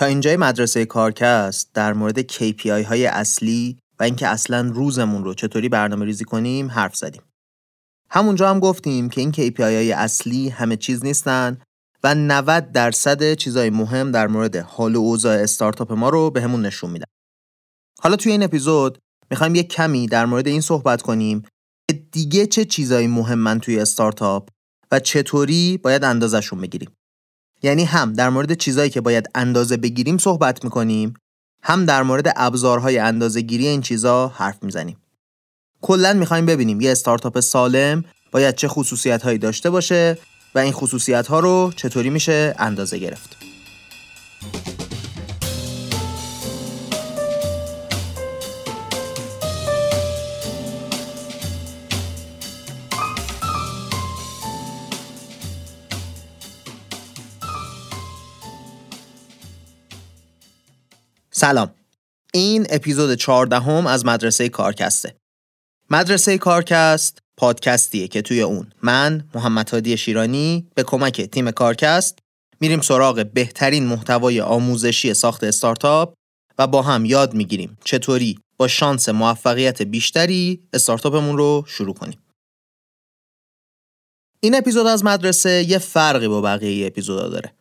تا اینجای مدرسه کارکست در مورد KPI های اصلی و اینکه اصلا روزمون رو چطوری برنامه ریزی کنیم حرف زدیم. همونجا هم گفتیم که این KPI های اصلی همه چیز نیستن و 90 درصد چیزای مهم در مورد حال و اوضاع استارتاپ ما رو همون نشون میدن. حالا توی این اپیزود می‌خوایم یک کمی در مورد این صحبت کنیم که دیگه چه چیزایی مهمن توی استارتاپ و چطوری باید اندازشون بگیریم. یعنی هم در مورد چیزایی که باید اندازه بگیریم صحبت می‌کنیم هم در مورد ابزارهای اندازه گیری این چیزا حرف می‌زنیم. کلا می‌خوایم ببینیم یه استارتاپ سالم باید چه خصوصیت هایی داشته باشه و این خصوصیت ها رو چطوری میشه اندازه گرفت. سلام این اپیزود 14 هم از مدرسه کارکسته مدرسه کارکست پادکستیه که توی اون من محمد هادی شیرانی به کمک تیم کارکست میریم سراغ بهترین محتوای آموزشی ساخت استارتاپ و با هم یاد می‌گیریم چطوری با شانس موفقیت بیشتری استارتاپمون رو شروع کنیم. این اپیزود از مدرسه یه فرقی با بقیه اپیزودا داره.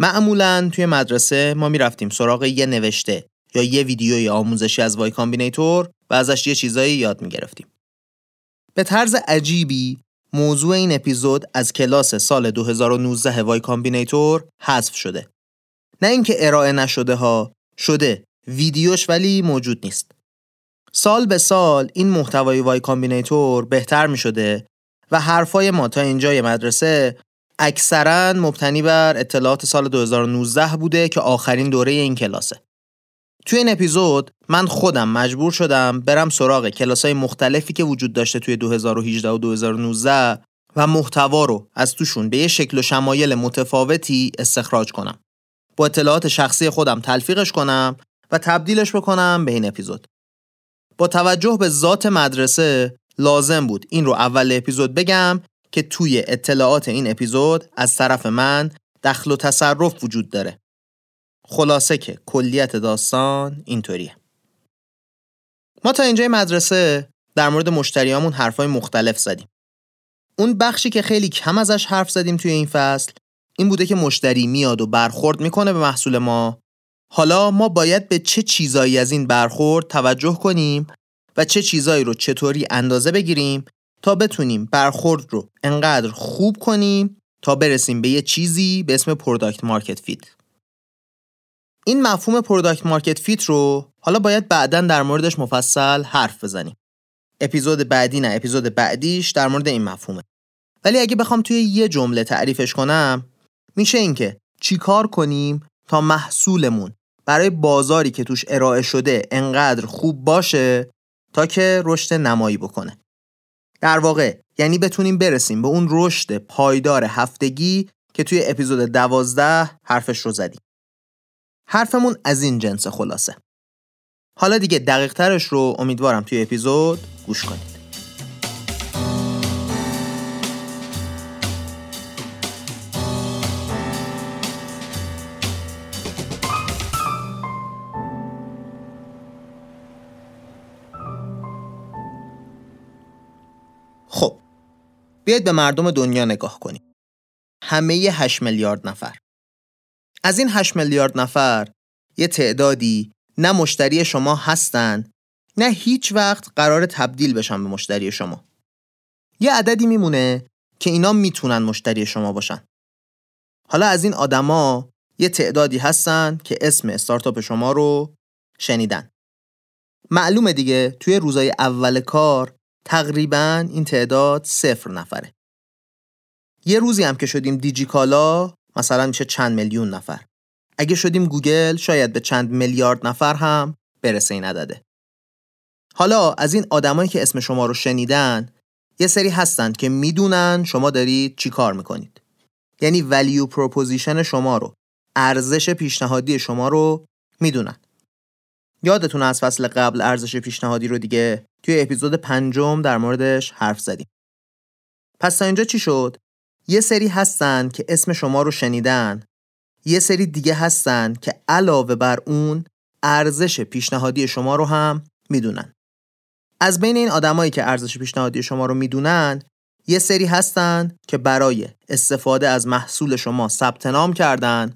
معمولا توی مدرسه ما می‌رفتیم سراغ یه نوشته یا یه ویدیوی آموزشی از Y Combinator و ازش یه چیزایی یاد می‌گرفتیم. به طرز عجیبی موضوع این اپیزود از کلاس سال 2019 Y Combinator حذف شده. نه اینکه ارائه نشده ها شده ویدیوش ولی موجود نیست. سال به سال این محتوای Y Combinator بهتر می شده و حرفای ما تا اینجای مدرسه اکثرا مبتنی بر اطلاعات سال 2019 بوده که آخرین دوره این کلاسه. توی این اپیزود من خودم مجبور شدم برم سراغ کلاس های مختلفی که وجود داشته توی 2018 و 2019 و محتوا رو از توشون به یه شکل و شمایل متفاوتی استخراج کنم. با اطلاعات شخصی خودم تلفیقش کنم و تبدیلش بکنم به این اپیزود. با توجه به ذات مدرسه لازم بود این رو اول اپیزود بگم که توی اطلاعات این اپیزود از طرف من دخل و تصرف وجود داره. خلاصه که کلیت داستان اینطوریه. ما تا اینجای مدرسه در مورد مشتریامون حرفای مختلف زدیم. اون بخشی که خیلی کم ازش حرف زدیم توی این فصل این بوده که مشتری میاد و برخورد می‌کنه به محصول ما حالا ما باید به چه چیزایی از این برخورد توجه کنیم و چه چیزایی رو چطوری اندازه بگیریم تا بتونیم برخورد رو انقدر خوب کنیم تا برسیم به یه چیزی به اسم product market fit. این مفهوم product market fit رو حالا باید بعدا در موردش مفصل حرف بزنیم. اپیزود بعدی نه اپیزود بعدیش در مورد این مفهومه. ولی اگه بخوام توی یه جمله تعریفش کنم میشه اینکه چیکار کنیم تا محصولمون برای بازاری که توش ارائه شده انقدر خوب باشه تا که رشد نمایی بکنه. در واقع یعنی بتونیم برسیم به اون رشد پایدار هفتگی که توی اپیزود دوازده حرفش رو زدیم. حرفمون از این جنس خلاصه. حالا دیگه دقیق ترش رو امیدوارم توی اپیزود گوش کنید. بیاید به مردم دنیا نگاه کنیم. همه 8 میلیارد نفر. از این 8 میلیارد نفر یه تعدادی نه مشتری شما هستند نه هیچ وقت قرار تبدیل بشن به مشتری شما. یه عددی میمونه که اینا می‌تونن مشتری شما باشن. حالا از این آدما یه تعدادی هستن که اسم استارتاپ شما رو شنیدن. معلومه دیگه توی روزای اول کار تقریبا این تعداد صفر نفره. یه روزی هم که شدیم دیجیکالا مثلا میشه چند میلیون نفر. اگه شدیم گوگل شاید به چند میلیارد نفر هم برسه این عدده. حالا از این آدمایی که اسم شما رو شنیدن یه سری هستند که می‌دونن شما دارید چی کار می‌کنید. یعنی value proposition شما رو ارزش پیشنهادی شما رو می‌دونن. یادتون از فصل قبل ارزش پیشنهادی رو دیگه توی اپیزود پنجم در موردش حرف زدیم. پس تا اینجا چی شد؟ یه سری هستن که اسم شما رو شنیدن یه سری دیگه هستن که علاوه بر اون ارزش پیشنهادی شما رو هم می‌دونن از بین این آدمایی که ارزش پیشنهادی شما رو می‌دونن یه سری هستن که برای استفاده از محصول شما ثبت نام کردن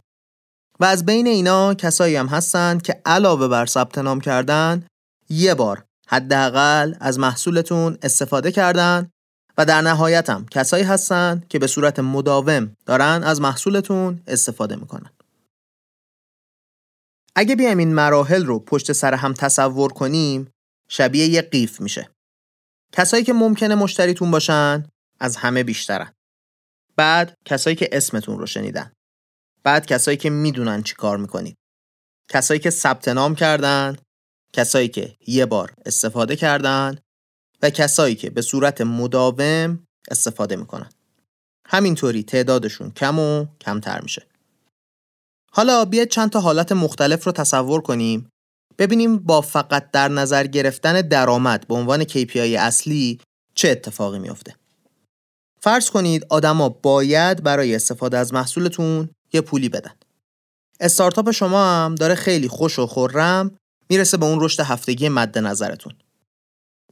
و از بین اینا کسایی هم هستن که علاوه بر ثبت نام کردن یه بار حداقل از محصولتون استفاده کردن و در نهایت هم کسایی هستن که به صورت مداوم دارن از محصولتون استفاده می‌کنن. اگه بیایم این مراحل رو پشت سر هم تصور کنیم شبیه یه قیف میشه. کسایی که ممکنه مشتریتون باشن از همه بیشترن. بعد کسایی که اسمتون رو شنیدن. بعد کسایی که می‌دونن چی کار می‌کنید. کسایی که ثبت نام کردن کسایی که یه بار استفاده کردن و کسایی که به صورت مداوم استفاده می‌کنن همینطوری تعدادشون کم و کمتر میشه حالا بیاید چند تا حالت مختلف رو تصور کنیم ببینیم با فقط در نظر گرفتن درآمد به عنوان KPI اصلی چه اتفاقی میافته. فرض کنید آدما باید برای استفاده از محصولتون یه پولی بدن. استارتاپ شما هم داره خیلی خوش و خورم می‌رسه به اون رشد هفتگی مد نظرتون.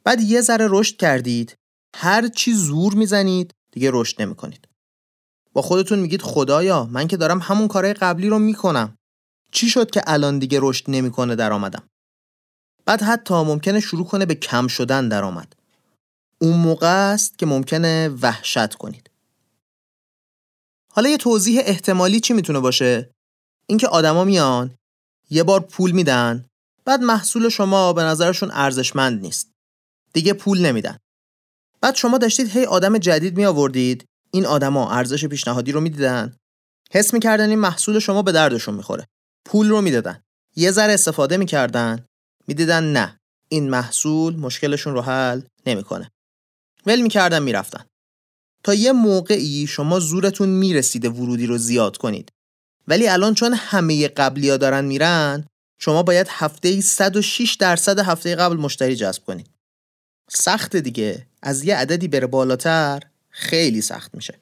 بعد یه ذره رشد کردید هر چی زور می‌زنید دیگه رشد نمی‌کنید. با خودتون میگید خدایا من که دارم همون کارهای قبلی رو می‌کنم. چی شد که الان دیگه رشد نمی‌کنه درآمدم؟ بعد حتی ممکنه شروع کنه به کم شدن درآمد. اون موقع است که ممکنه وحشت کنید. حالا یه توضیح احتمالی چی می‌تونه باشه؟ اینکه آدما میان یه بار پول میدن بعد محصول شما به نظرشون ارزشمند نیست. دیگه پول نمیدن. بعد شما داشتید هی آدم جدید می آوردید این آدما ارزش پیشنهادی رو می‌دیدن. حس می‌کردن این محصول شما به دردشون می‌خوره. پول رو می‌دادن. یه ذره استفاده می‌کردن. می‌دیدن نه این محصول مشکلشون رو حل نمی‌کنه. ول می‌کردن می‌رفتن. تا یه موقعی شما زورتون می‌رسیده ورودی رو زیاد کنید. ولی الان چون همه قبلی ها دارن میرن شما باید هفته ای 106 درصد هفته قبل مشتری جذب کنید سخت دیگه. از یه عددی بره بالاتر خیلی سخت میشه.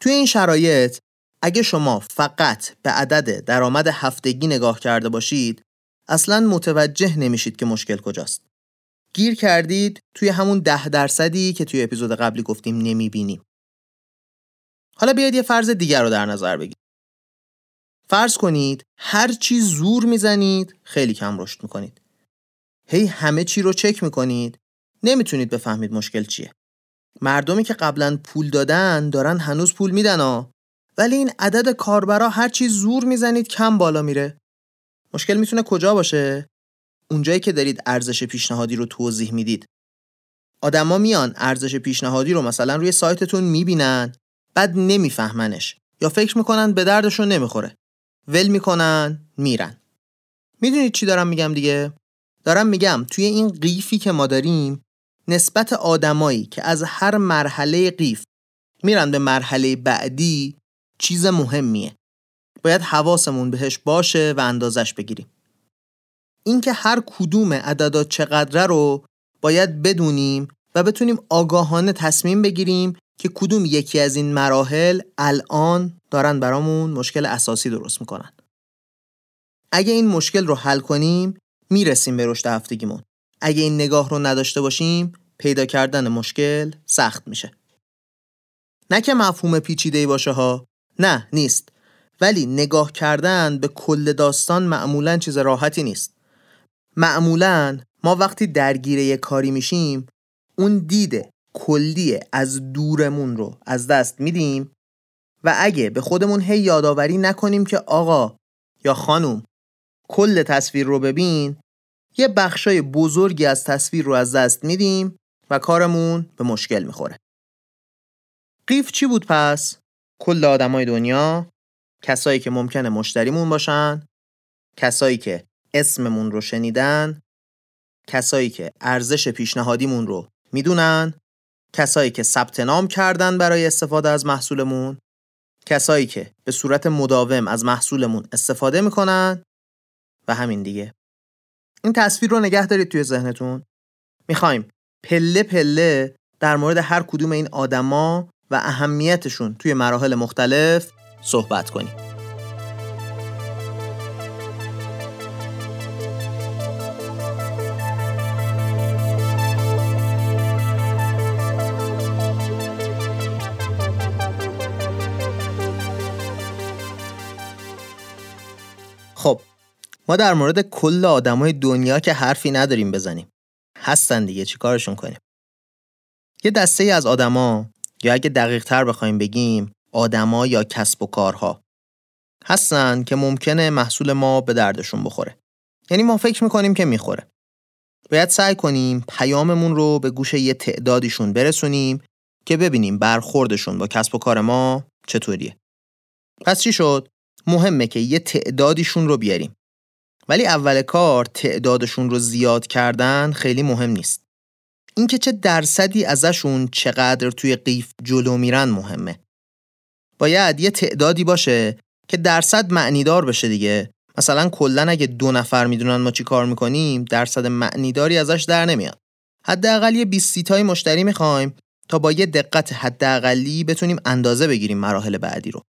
توی این شرایط اگه شما فقط به عدد درآمد هفتگی نگاه کرده باشید اصلا متوجه نمیشید که مشکل کجاست. گیر کردید توی همون ده درصدی که توی اپیزود قبلی گفتیم نمی‌بینیم حالا بیاید یه فرض دیگر رو در نظر بگیرید فرض کنید هر چی زور می‌زنید خیلی کم رشد می‌کنید. هی همه چی رو چک می‌کنید نمی‌تونید بفهمید مشکل چیه. مردمی که قبلا پول دادن دارن هنوز پول میدن ها. ولی این عدد کاربرا هر چی زور می‌زنید کم بالا میره. مشکل می‌تونه کجا باشه؟ اونجایی که دارید ارزش پیشنهادی رو توضیح می‌دید. آدما میان ارزش پیشنهادی رو مثلا روی سایتتون می‌بینن بعد نمیفهمنش یا فکر می‌کنن به دردشون نمی‌خوره. ول می‌کنن میرن. می‌دونید چی دارم میگم دیگه؟ دارم میگم توی این قیفی که ما داریم نسبت آدمایی که از هر مرحله قیف میرن به مرحله بعدی چیز مهمیه. باید حواسمون بهش باشه و اندازش بگیریم. اینکه هر کدوم عددا چقدره رو باید بدونیم و بتونیم آگاهانه تصمیم بگیریم که کدوم یکی از این مراحل الان دارن برامون مشکل اساسی درست می‌کنن. اگه این مشکل رو حل کنیم می‌رسیم به رشد هفتگیمون. اگه این نگاه رو نداشته باشیم پیدا کردن مشکل سخت میشه. نه که مفهوم پیچیده باشه ها. نه نیست. ولی نگاه کردن به کل داستان معمولا چیز راحتی نیست. معمولا ما وقتی درگیر یه کاری میشیم اون دیده کلی از دورمون رو از دست میدیم و اگه به خودمون هی یادآوری نکنیم که آقا یا خانم کل تصویر رو ببین یه بخشای بزرگی از تصویر رو از دست میدیم و کارمون به مشکل می‌خوره قیف چی بود پس؟ کل آدمای دنیا کسایی که ممکنه مشتریمون باشن کسایی که اسممون رو شنیدن کسایی که ارزش پیشنهادیمون رو می‌دونن کسایی که ثبت نام کردن برای استفاده از محصولمون کسایی که به صورت مداوم از محصولمون استفاده می‌کنن و همین دیگه. این تصویر رو نگه دارید توی ذهنتون. می‌خوایم پله پله در مورد هر کدوم این آدما و اهمیتشون توی مراحل مختلف صحبت کنیم. ما در مورد کل آدمای دنیا که حرفی نداریم بزنیم. هستن دیگه چی کارشون کنیم؟ یه دسته ای از آدما یا اگه دقیق تر بخوایم بگیم آدما یا کسب و کارها. هستن که ممکنه محصول ما به دردشون بخوره. یعنی ما فکر می‌کنیم که می‌خوره. باید سعی کنیم پیاممون رو به گوش یه تعدادیشون برسونیم که ببینیم برخوردشون با کسب و کار ما چطوریه. پس چی شد؟ مهمه که یه تعدادیشون رو بیاریم. ولی اول کار تعدادشون رو زیاد کردن خیلی مهم نیست. اینکه چه درصدی ازشون چقدر توی قیف جلو میرن مهمه. باید یه تعدادی باشه که درصد معنیدار بشه دیگه. مثلا کلا اگه دو نفر می‌دونن ما چی کار می‌کنیم درصد معنیداری ازش در نمیاد. حداقل یه 20 سیتای مشتری می‌خوایم تا با یه دقت حداقلی بتونیم اندازه بگیریم مراحل بعدی رو.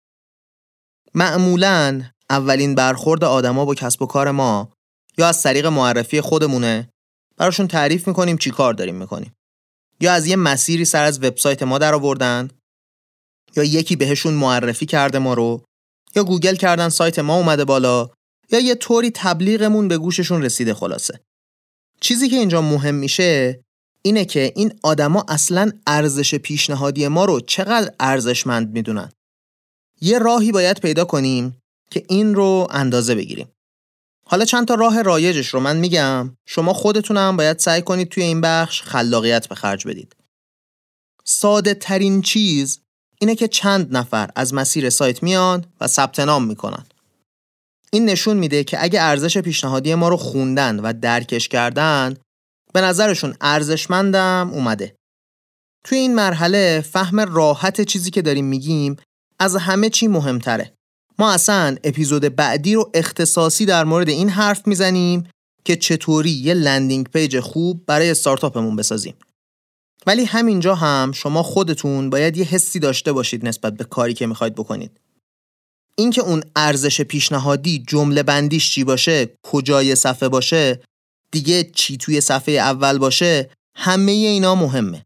معمولا اولین برخورد آدما با کسب و کار ما یا از طریق معرفی خودمونه؟ براشون تعریف می‌کنیم چی کار داریم می‌کنیم. یا از یه مسیری سر از وبسایت ما در آوردن یا یکی بهشون معرفی کرده ما رو؟ یا گوگل کردن سایت ما اومده بالا؟ یا یه طوری تبلیغمون به گوششون رسیده خلاصه؟ چیزی که اینجا مهم میشه اینه که این آدما اصلا ارزش پیشنهادی ما رو چقدر ارزشمند می‌دونن. یه راهی باید پیدا کنیم که این رو اندازه بگیریم. حالا چند تا راه رایجش رو من میگم. شما خودتونم باید سعی کنید توی این بخش خلاقیت به خرج بدید. ساده ترین چیز اینه که چند نفر از مسیر سایت میان و ثبت نام می‌کنن. این نشون میده که اگه ارزش پیشنهادی ما رو خوندن و درکش کردن به نظرشون ارزشمندم اومده. توی این مرحله فهم راحت چیزی که داریم میگیم از همه چی مهمتره. ما اصلا اپیزود بعدی رو اختصاصی در مورد این حرف می‌زنیم که چطوری یه landing page خوب برای استارتاپمون بسازیم. ولی همینجا هم شما خودتون باید یه حسی داشته باشید نسبت به کاری که می‌خواید بکنید. اینکه اون ارزش پیشنهادی جمله بندیش چی باشه کجای صفحه باشه دیگه چی توی صفحه اول باشه همه اینا مهمه.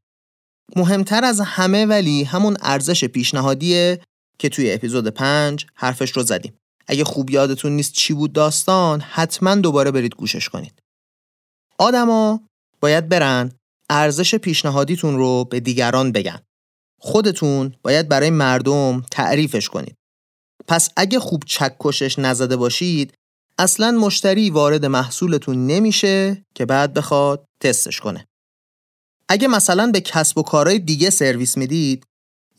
مهمتر از همه ولی همون ارزش پیشنهادیه که توی اپیزود 5 حرفش رو زدیم. اگه خوب یادتون نیست چی بود داستان حتما دوباره برید گوشش کنید. آدما باید برن ارزش پیشنهادیتون رو به دیگران بگن. خودتون باید برای مردم تعریفش کنید. پس اگه خوب چکشش نزده باشید اصلا مشتری وارد محصولتون نمیشه که بعد بخواد تستش کنه. اگه مثلا به کسب و کارهای دیگه سرویس می‌دید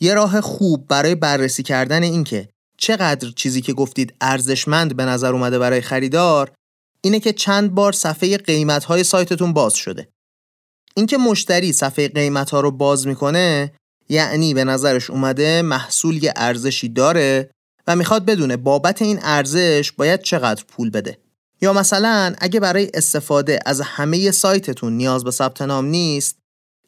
یه راه خوب برای بررسی کردن اینکه چقدر چیزی که گفتید ارزشمند به نظر اومده برای خریدار اینه که چند بار صفحه قیمت های سایتتون باز شده. اینکه مشتری صفحه قیمت ها رو باز می‌کنه یعنی به نظرش اومده محصول یه ارزشی داره و می‌خواد بدونه بابت این ارزش باید چقدر پول بده. یا مثلا اگه برای استفاده از همه سایتتون نیاز به ثبت نام نیست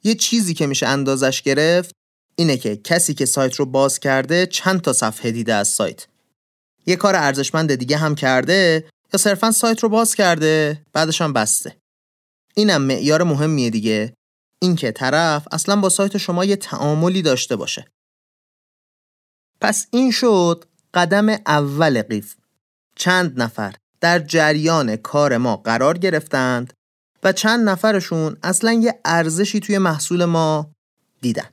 یه چیزی که میشه اندازش گرفت اینه که کسی که سایت رو باز کرده چند تا صفحه دیده از سایت. یه کار ارزشمند دیگه هم کرده یا صرفا سایت رو باز کرده بعدش هم بسته. اینم معیار مهمیه دیگه. اینکه طرف اصلا با سایت شما یه تعاملی داشته باشه. پس این شد قدم اول قیف. چند نفر در جریان کار ما قرار گرفتند و چند نفرشون اصلا یه ارزشی توی محصول ما دیدن.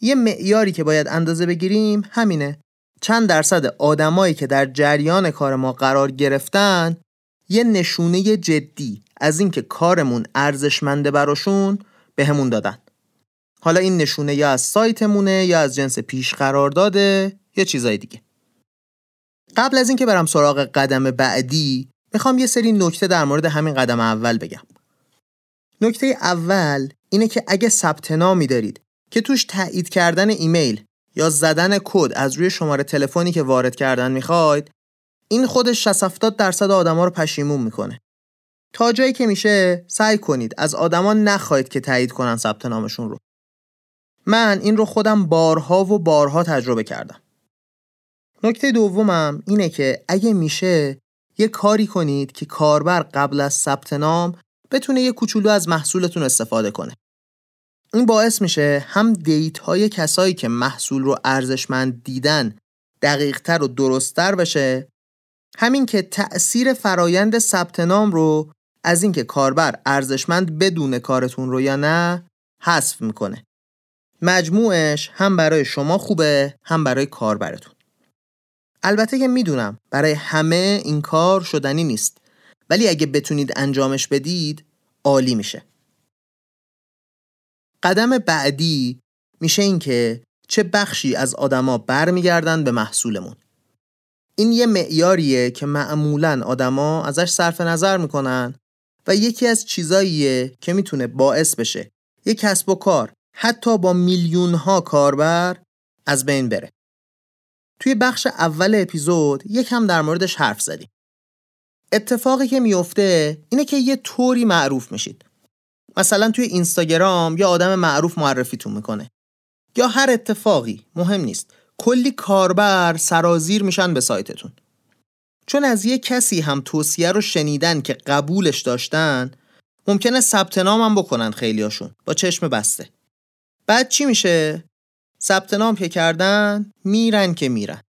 یه معیاری که باید اندازه بگیریم همینه. چند درصد آدمایی که در جریان کار ما قرار گرفتن یه نشونه جدی از اینکه کارمون ارزشمنده براشون بهمون به دادن. حالا این نشونه یا از سایتمونه یا از جنس پیش قرار داده یا چیزای دیگه. قبل از اینکه برم سراغ قدم بعدی می‌خوام یه سری نکته در مورد همین قدم اول بگم. نکته اول اینه که اگه ثبت نامی دارید که توش تایید کردن ایمیل یا زدن کد از روی شماره تلفنی که وارد کردن می‌خواید این خودش 60 70 درصد آدما رو پشیمون می‌کنه. تا جایی که میشه سعی کنید از آدما نخواهید که تایید کنن ثبت نامشون رو. من این رو خودم بارها و بارها تجربه کردم. نکته دومم اینه که اگه میشه یه کاری کنید که کاربر قبل از ثبت نام بتونه یه کوچولو از محصولتون استفاده کنه. این باعث میشه هم دیت های کسایی که محصول رو ارزشمند دیدن دقیقتر و درستتر بشه همین که تأثیر فرایند ثبت نام رو از اینکه کاربر ارزشمند بدون کارتون رو یا نه حذف می‌کنه. مجموعش هم برای شما خوبه هم برای کاربرتون. البته که می‌دونم برای همه این کار شدنی نیست ولی اگه بتونید انجامش بدید عالی میشه. قدم بعدی میشه اینکه چه بخشی از آدما برمیگردن به محصولمون. این یه معیاریه که معمولا آدما ازش صرف نظر می‌کنن و یکی از چیزاییه که می‌تونه باعث بشه یک کسب و کار حتی با میلیون ها کاربر از بین بره. توی بخش اول اپیزود یکم در موردش حرف زدیم. اتفاقی که میفته اینه که یه طوری معروف میشید. مثلا توی اینستاگرام یا آدم معروف معرفیتون می‌کنه. یا هر اتفاقی مهم نیست. کلی کاربر سرازیر میشن به سایتتون. چون از یه کسی هم توصیه رو شنیدن که قبولش داشتن ممکنه ثبت نام هم بکنن خیلیاشون با چشم بسته. بعد چی میشه؟ ثبت نام که کردن میرن که میرن.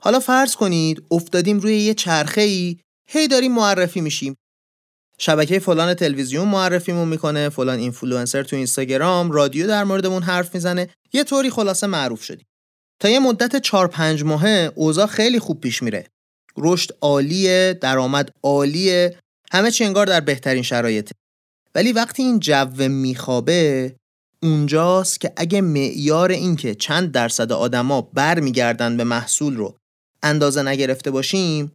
حالا فرض کنید افتادیم روی یه چرخه ای هی داریم معرفی میشیم. شبکه فلان تلویزیون معرفیمون می‌کنه، فلان اینفلوئنسر تو اینستاگرام، رادیو در موردمون حرف می‌زنه، یه طوری خلاصه معروف شدیم. تا یه مدت 4 5 ماهه اوضاع خیلی خوب پیش میره. رشد عالیه، درآمد عالیه، همه چی انگار در بهترین شرایطه. ولی وقتی این جو میخوابه اونجاست که اگه معیار این که چند درصد آدما برمیگردن به محصول رو اندازه نگرفته باشیم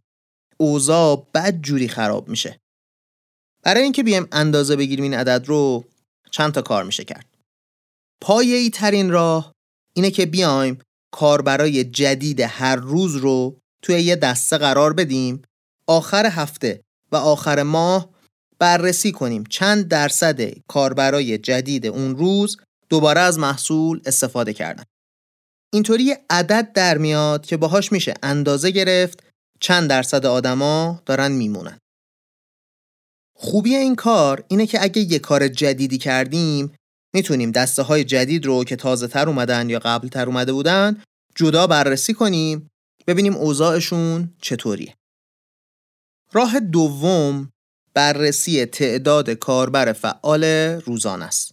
اوضاع بد جوری خراب میشه برای اینکه بیایم اندازه بگیریم این عدد رو چند تا کار میشه کرد پایه‌ای ترین راه اینه که بیایم کاربرای جدید هر روز رو توی یه دسته قرار بدیم آخر هفته و آخر ماه بررسی کنیم چند درصد کاربرای جدید اون روز دوباره از محصول استفاده کردن. اینطوری عدد در میاد که باهاش میشه اندازه گرفت چند درصد آدما دارن میمونن. خوبی این کار اینه که اگه یه کار جدیدی کردیم می‌تونیم دسته های جدید رو که تازه تر اومدن یا قبل تر اومده بودن جدا بررسی کنیم ببینیم اوضاعشون چطوریه. راه دوم بررسی تعداد کاربر فعال روزانه است.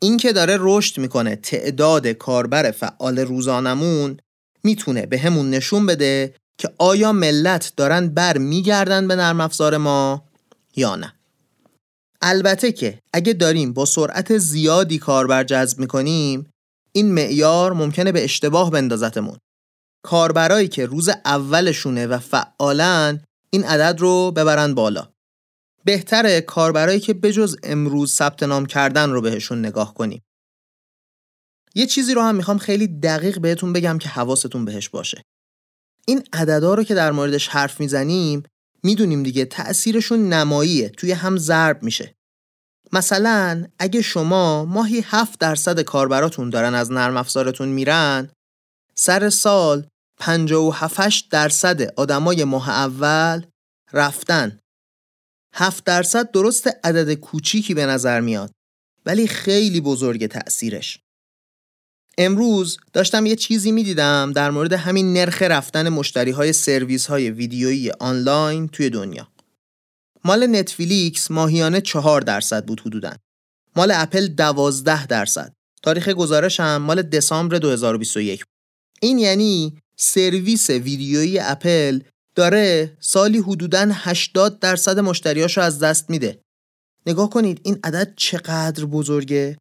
این که داره رشد می‌کنه تعداد کاربر فعال روزانمون می‌تونه به همون نشون بده که آیا ملت دارن بر میگردن به نرم افزار ما یا نه. البته که اگه داریم با سرعت زیادی کاربر جذب می‌کنیم این معیار ممکنه به اشتباه بندازتمون. کاربرایی که روز اولشونه و فعالن این عدد رو ببرن بالا. بهتره کاربرایی که بجز امروز ثبت نام کردن رو بهشون نگاه کنیم. یه چیزی رو هم می‌خوام خیلی دقیق بهتون بگم که حواستون بهش باشه. این عددا رو که در موردش حرف می‌زنیم می‌دونیم دیگه تأثیرشون نماییه توی هم ضرب میشه. مثلا اگه شما ماهی 7 درصد کاربراتون دارن از نرم افزارتون میرن سر سال 57 درصد آدمای ماه اول رفتن 7 درصد درست عدد کوچیکی به نظر میاد ولی خیلی بزرگ تأثیرش امروز داشتم یه چیزی می‌دیدم در مورد همین نرخ رفتن مشتری های سرویس های ویدیویی آنلاین توی دنیا مال نتفلیکس ماهیانه 4 درصد بود حدوداً مال اپل 12 درصد تاریخ گزارش هم مال دسامبر 2021 این یعنی سرویس ویدیویی اپل داره سالی حدوداً 80 درصد مشتریاشو از دست میده. نگاه کنید این عدد چقدر بزرگه.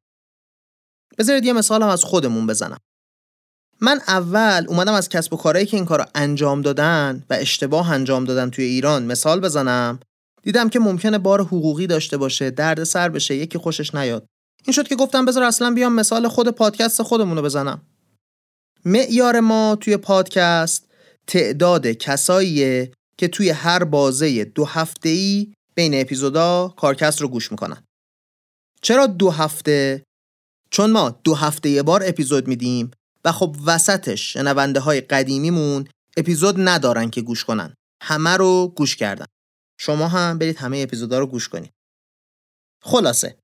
بذارید یه مثالم از خودمون بزنم. من اول اومدم از کسب و کارهایی که این کارو انجام دادن و اشتباه انجام دادن توی ایران مثال بزنم دیدم که ممکنه بار حقوقی داشته باشه درد سر بشه یکی خوشش نیاد این شد که گفتم بذار اصلا بیام مثال خود پادکست خودمونو بزنم معیار ما توی پادکست تعداد کساییه که توی هر بازه دو هفته ای بین اپیزودا کارکست رو گوش می‌کنن چرا دو هفته؟ چون ما دو هفته یه بار اپیزود میدیم و خب وسطش شنونده های قدیمیمون اپیزود ندارن که گوش کنن. همه رو گوش کردن. شما هم برید همه اپیزودا رو گوش کنید. خلاصه.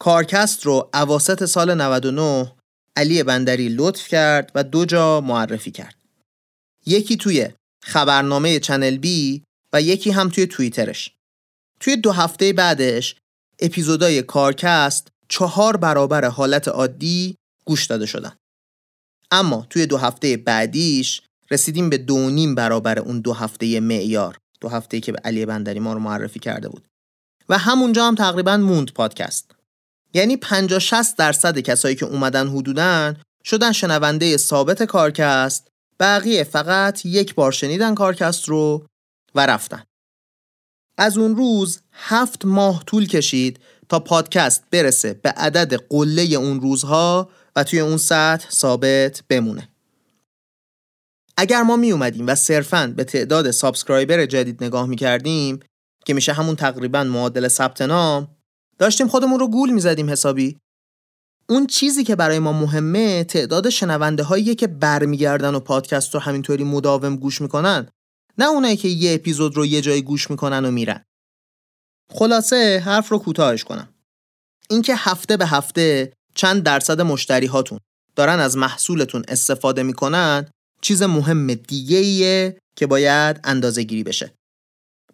کارکست رو اواسط سال 99 علی بندری لطف کرد و دو جا معرفی کرد. یکی توی خبرنامه چنل بی و یکی هم توی توییترش. توی دو هفته بعدش اپیزودای کارکست چهار برابر حالت عادی گوش داده شدن. اما توی دو هفته بعدیش رسیدیم به دو نیم برابر اون دو هفته معیار دو هفته که به علی بندری ما رو معرفی کرده بود. و همونجا هم تقریبا موند پادکست. یعنی 50 60 درصد کسایی که اومدن حدودن شدن شنونده ثابت کارکست بقیه فقط یک بار شنیدن کارکست رو و رفتن. از اون روز هفت ماه طول کشید تا پادکست برسه به عدد قله اون روزها و توی اون سطح ثابت بمونه. اگر ما می اومدیم و صرفا به تعداد subscriber جدید نگاه می کردیم که میشه همون تقریبا معادل ثبت نام داشتیم خودمون رو گول می زدیم حسابی. اون چیزی که برای ما مهمه تعداد شنونده هایی که برمیگردن و پادکست رو همینطوری مداوم گوش می‌کنن نه اونایی که یه اپیزود رو یه جایی گوش می‌کنن و میرن. خلاصه حرف رو کوتاهش کنم. اینکه هفته به هفته چند درصد مشتری هاتون دارن از محصولتون استفاده می‌کنن چیز مهم دیگه ایه که باید اندازه گیری بشه.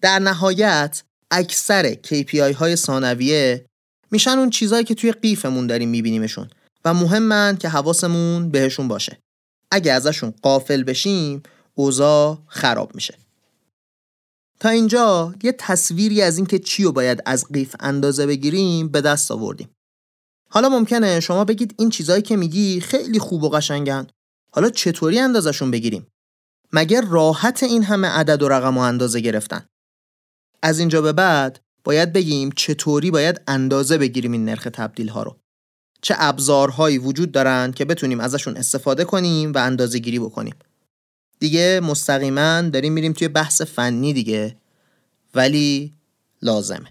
در نهایت اکثر KPI های ثانویه میشن اون چیزهایی که توی قیفمون داریم میبینیمشون و مهمن که حواسمون بهشون باشه. اگه ازشون قافل بشیم اوضاع خراب میشه. تا اینجا یه تصویری از اینکه چی رو باید از قیف اندازه بگیریم به دست آوردیم. حالا ممکنه شما بگید این چیزایی که میگی خیلی خوب و قشنگن. حالا چطوری اندازشون بگیریم؟ مگر راحت این همه عدد و رقم و اندازه گرفتن؟ از اینجا به بعد باید بگیم چطوری باید اندازه بگیریم این نرخ تبدیل ها رو. چه ابزارهایی وجود دارن که بتونیم ازشون استفاده کنیم و اندازه گیری بکنیم. دیگه مستقیما داریم میریم توی بحث فنی دیگه. ولی لازمه.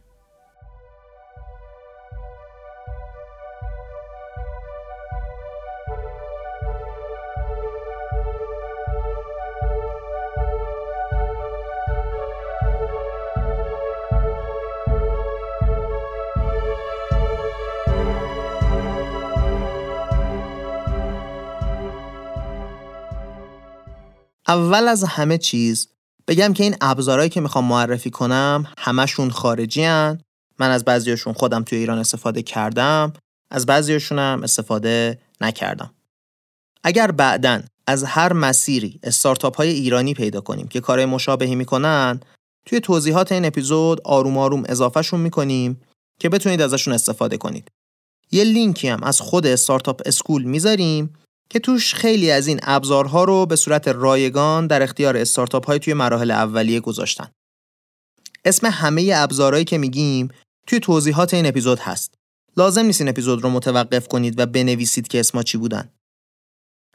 اول از همه چیز بگم که این ابزارهایی که می‌خوام معرفی کنم همشون خارجی هن. من از بعضیشون خودم توی ایران استفاده کردم از بعضیشون هم استفاده نکردم اگر بعدا از هر مسیری استارتاپ های ایرانی پیدا کنیم که کار مشابهی می‌کنن توی توضیحات این اپیزود آروم آروم اضافهشون می‌کنیم که بتونید ازشون استفاده کنید یه لینکی هم از خود استارتاپ اسکول می‌ذاریم که توش خیلی از این ابزارها رو به صورت رایگان در اختیار استارتاپ های توی مراحل اولیه گذاشتن. اسم همه ابزارهایی که میگیم توی توضیحات این اپیزود هست. لازم نیست این اپیزود رو متوقف کنید و بنویسید که اسما چی بودن.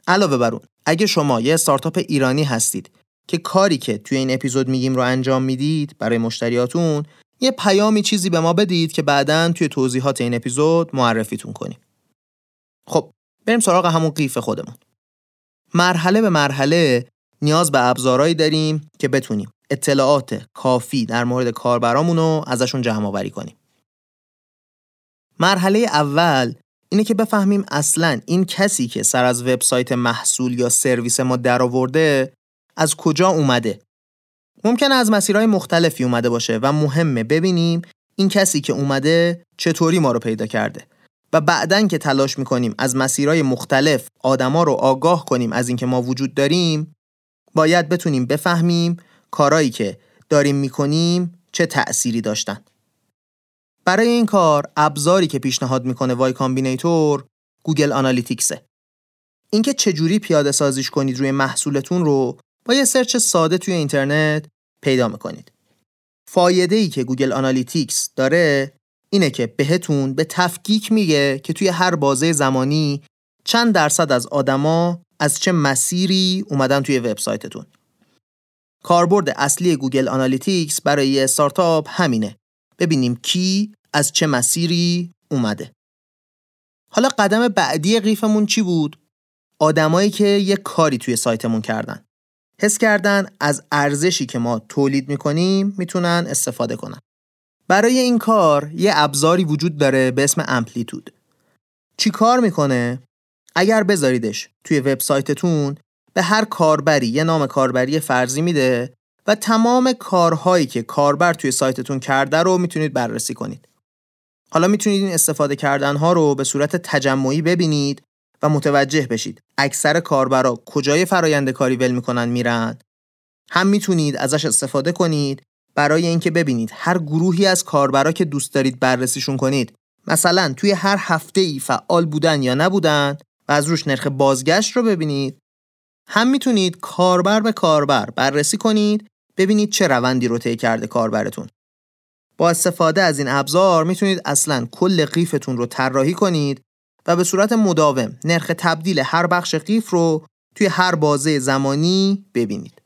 علاوه بر اون، اگه شما یه استارتاپ ایرانی هستید که کاری که توی این اپیزود میگیم رو انجام می‌دید برای مشتریاتون یه پیامی چیزی به ما بدید که بعدا توی توضیحات این اپیزود معرفیتون کنیم. خب بریم سراغ همون قیف خودمون. مرحله به مرحله نیاز به ابزارهایی داریم که بتونیم اطلاعات کافی در مورد کاربرامون رو ازشون جمع آوری کنیم. مرحله اول اینه که بفهمیم اصلا این کسی که سر از وبسایت محصول یا سرویس ما درآورده از کجا اومده. ممکنه از مسیرهای مختلفی اومده باشه و مهمه ببینیم این کسی که اومده چطوری ما رو پیدا کرده. و بعدن که تلاش می‌کنیم از مسیرهای مختلف آدما رو آگاه کنیم از اینکه ما وجود داریم باید بتونیم بفهمیم کارایی که داریم می‌کنیم چه تأثیری داشتن. برای این کار ابزاری که پیشنهاد می‌کنه Y Combinator Google Analytics ه. اینکه چجوری پیاده سازیش کنید روی محصولتون رو با یه search ساده توی اینترنت پیدا می‌کنید. فایده ای که Google Analytics داره اینه که بهتون به تفکیک میگه که توی هر بازه زمانی چند درصد از آدما از چه مسیری اومدن توی وبسایتتون. کاربرد اصلی Google Analytics برای استارتاپ همینه. ببینیم کی از چه مسیری اومده. حالا قدم بعدی قیفمون چی بود؟ آدمایی که یه کاری توی سایتمون کردن حس کردن از ارزشی که ما تولید می‌کنیم می‌تونن استفاده کنن برای این کار یه ابزاری وجود داره به اسم امپلیتود چی کار می‌کنه؟ اگر بذاریدش توی وبسایتتون به هر کاربری یه نام کاربری فرضی میده و تمام کارهایی که کاربر توی سایتتون کرده رو می‌تونید بررسی کنید. حالا می‌تونید این استفاده کردن ها رو به صورت تجمعی ببینید و متوجه بشید اکثر کاربرا کجای فرایند کاری ول می‌کنن میرن هم می‌تونید ازش استفاده کنید برای اینکه ببینید هر گروهی از کاربرا که دوست دارید بررسیشون کنید مثلا توی هر هفته ای فعال بودن یا نبودن و از روش نرخ بازگشت رو ببینید هم می‌تونید کاربر به کاربر بررسی کنید ببینید چه روندی رو طی کرده کاربرتون با استفاده از این ابزار می‌تونید اصلا کل قیفتون رو طراحی کنید و به صورت مداوم نرخ تبدیل هر بخش قیف رو توی هر بازه زمانی ببینید.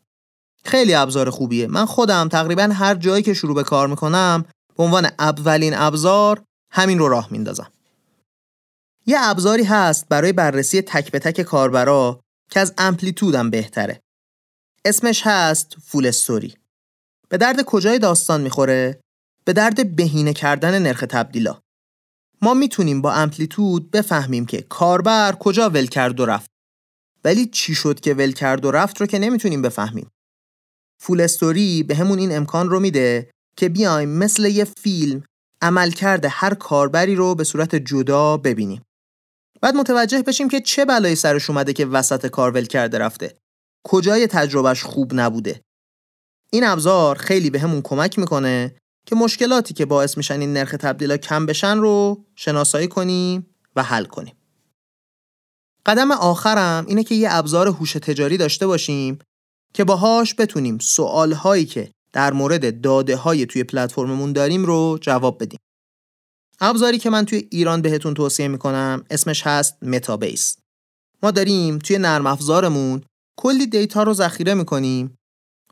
خیلی ابزار خوبیه. من خودم تقریبا هر جایی که شروع به کار می‌کنم به عنوان اولین ابزار همین رو راه میندازم. یه ابزاری هست برای بررسی تک به تک کاربرا که از امپلیتودم بهتره. اسمش هست فول استوری. به درد کجای داستان می‌خوره؟ به درد بهینه کردن نرخ تبدیلا. ما می‌تونیم با امپلیتود بفهمیم که کاربر کجا ول کرد و رفت. ولی چی شد که ول کرد و رفت رو که نمی‌تونیم بفهمیم. فول استوری به همون این امکان رو میده که بیایم مثل یه فیلم عملکرد هر کاربری رو به صورت جدا ببینیم. بعد متوجه بشیم که چه بلایی سرش اومده که وسط کار ول کرده رفته. کجای تجربهش خوب نبوده. این ابزار خیلی به همون کمک می‌کنه که مشکلاتی که باعث میشن این نرخ تبدیلا کم بشن رو شناسایی کنیم و حل کنیم. قدم آخرم اینه که یه ابزار هوش تجاری داشته باشیم که باهاش بتونیم سوالهایی که در مورد داده های توی پلتفرممون داریم رو جواب بدیم. ابزاری که من توی ایران بهتون توصیه می‌کنم اسمش هست متابیس. ما داریم توی نرم افزارمون کلی دیتا رو ذخیره می‌کنیم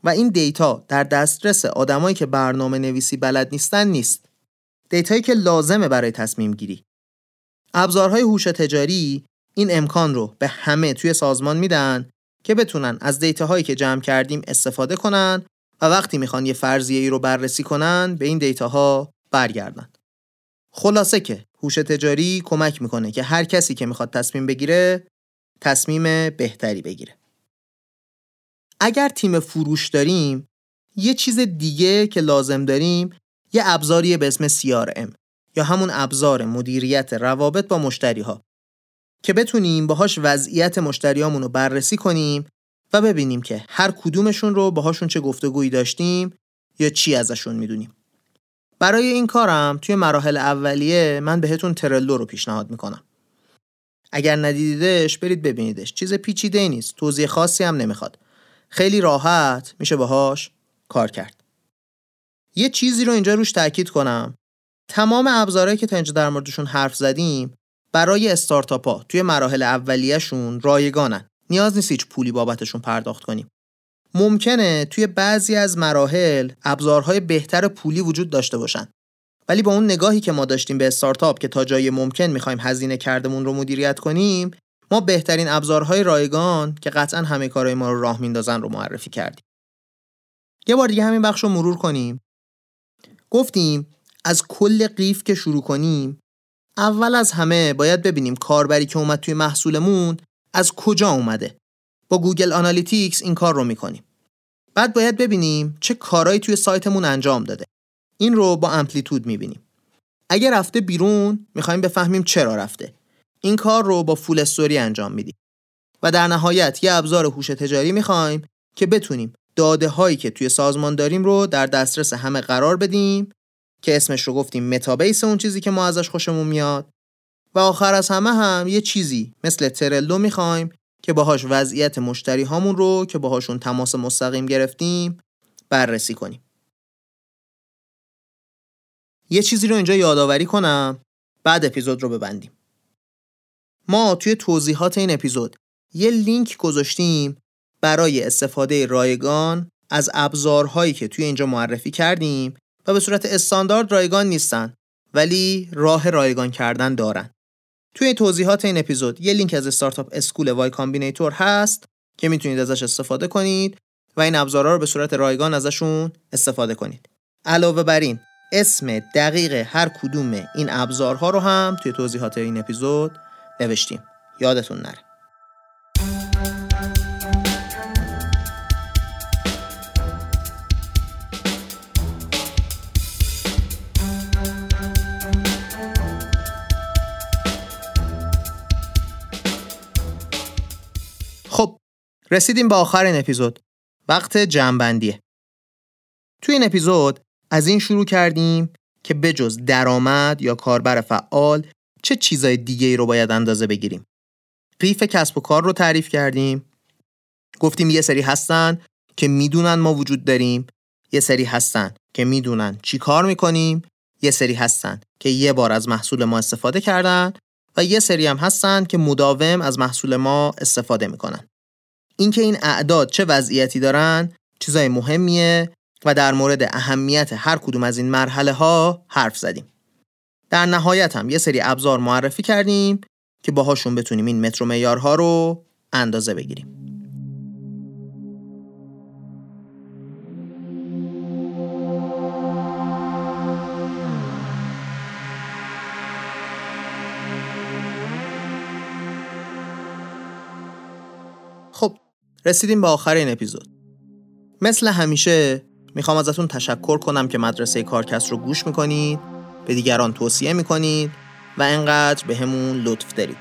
و این دیتا در دسترس آدمایی که برنامه نویسی بلد نیستن نیست. دیتایی که لازمه برای تصمیم گیری. ابزارهای هوش تجاری این امکان رو به همه توی سازمان میدن که بتونن از دیتاهایی که جمع کردیم استفاده کنن و وقتی می‌خوان یه فرضیه ای رو بررسی کنن به این دیتاها برگردن. خلاصه که هوش تجاری کمک می‌کنه که هر کسی که می‌خواد تصمیم بگیره تصمیم بهتری بگیره. اگر تیم فروش داریم یه چیز دیگه که لازم داریم یه ابزاری به اسم CRM یا همون ابزار مدیریت روابط با مشتری ها که بتونیم باهاش وضعیت مشتریامون رو بررسی کنیم و ببینیم که هر کدومشون رو باهاشون چه گفتگویی داشتیم یا چی ازشون می‌دونیم. برای این کارم توی مراحل اولیه من بهتون ترلو رو پیشنهاد می‌کنم. اگر ندیدیدش برید ببینیدش. چیز پیچیده نیست. توضیح خاصی هم نمی‌خواد. خیلی راحت میشه باهاش کار کرد. یه چیزی رو اینجا روش تاکید کنم. تمام ابزارهایی که تا اینجا در موردشون حرف زدیم برای استارتاپ ها توی مراحل اولیهشون رایگانن. نیاز نیست هیچ پولی بابتشون پرداخت کنیم. ممکنه توی بعضی از مراحل ابزارهای بهتر پولی وجود داشته باشن. ولی با اون نگاهی که ما داشتیم به استارتاپ که تا جای ممکن می‌خوایم هزینه کردمون رو مدیریت کنیم ما بهترین ابزارهای رایگان که قطعا همه کارهای ما رو راه میندازن رو معرفی کردیم. یه بار دیگه همین بخش رو مرور کنیم. گفتیم از کل قیف که شروع کنیم اول از همه باید ببینیم کاربری که اومد توی محصولمون از کجا اومده. با Google Analytics این کار رو می‌کنیم. بعد باید ببینیم چه کارهایی توی سایتمون انجام داده. این رو با Amplitude می‌بینیم. اگر رفته بیرون می‌خوایم بفهمیم چرا رفته. این کار رو با FullStory انجام میدیم و در نهایت یه ابزار هوش تجاری می‌خوایم که بتونیم داده هایی که توی سازمان داریم رو در دسترس همه قرار بدیم که اسمش رو گفتیم Metabase اون چیزی که ما ازش خوشمون میاد و آخر از همه هم یه چیزی مثل Trello می‌خوایم که باهاش وضعیت مشتری هامون رو که باهاشون تماس مستقیم گرفتیم بررسی کنیم. یه چیزی رو اینجا یادآوری کنم بعد اپیزود رو ببندیم. ما توی توضیحات این اپیزود یه لینک گذاشتیم برای استفاده رایگان از ابزارهایی که توی اینجا معرفی کردیم و به صورت استاندارد رایگان نیستن ولی راه رایگان کردن دارن. توی توضیحات این اپیزود یه لینک از Startup School Y Combinator هست که می‌تونید ازش استفاده کنید و این ابزارها رو به صورت رایگان ازشون استفاده کنید. علاوه بر این اسم دقیق هر کدوم این ابزارها رو هم توی توضیحات این اپیزود نوشتیم. یادتون نره. رسیدیم به آخر این اپیزود. وقت جمعبندیه. توی این اپیزود از این شروع کردیم که بجز درآمد یا کاربر فعال چه چیزای دیگه ای رو باید اندازه بگیریم. قیف کسب و کار رو تعریف کردیم. گفتیم یه سری هستن که می‌دونن ما وجود داریم. یه سری هستن که می‌دونن چی کار می‌کنیم. یه سری هستن که یه بار از محصول ما استفاده کردن و یه سری هم هستن که مداوم از محصول ما استفاده می‌کنن. اینکه این اعداد چه وضعیتی دارن چیزای مهمیه و در مورد اهمیت هر کدوم از این مرحله ها حرف زدیم. در نهایت هم یه سری ابزار معرفی کردیم که باهاشون بتونیم این متر و معیارها رو اندازه بگیریم. رسیدیم به آخر این اپیزود. مثل همیشه می‌خوام ازتون تشکر کنم که مدرسه کارکست رو گوش می‌کنید به دیگران توصیه می‌کنید و انقدر به همون لطف دارید.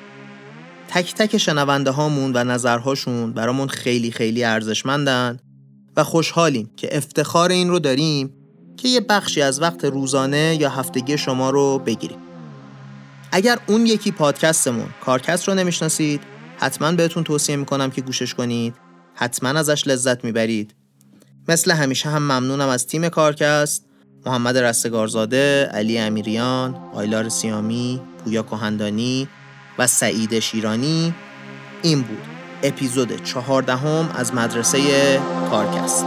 تک تک شنونده هامون و نظرهاشون برامون خیلی خیلی ارزشمندن و خوشحالیم که افتخار این رو داریم که یه بخشی از وقت روزانه یا هفتگی شما رو بگیریم. اگر اون یکی پادکستمون کارکست رو نمی‌شناسید حتما بهتون توصیه می‌کنم که گوشش کنید. حتما ازش لذت می‌برید. مثل همیشه هم ممنونم از تیم کارکست. محمد رستگارزاده، علی امیریان، آیلار سیامی، پویا کهندانی و سعید شیرانی. این بود اپیزود چهاردهم از مدرسه کارکست.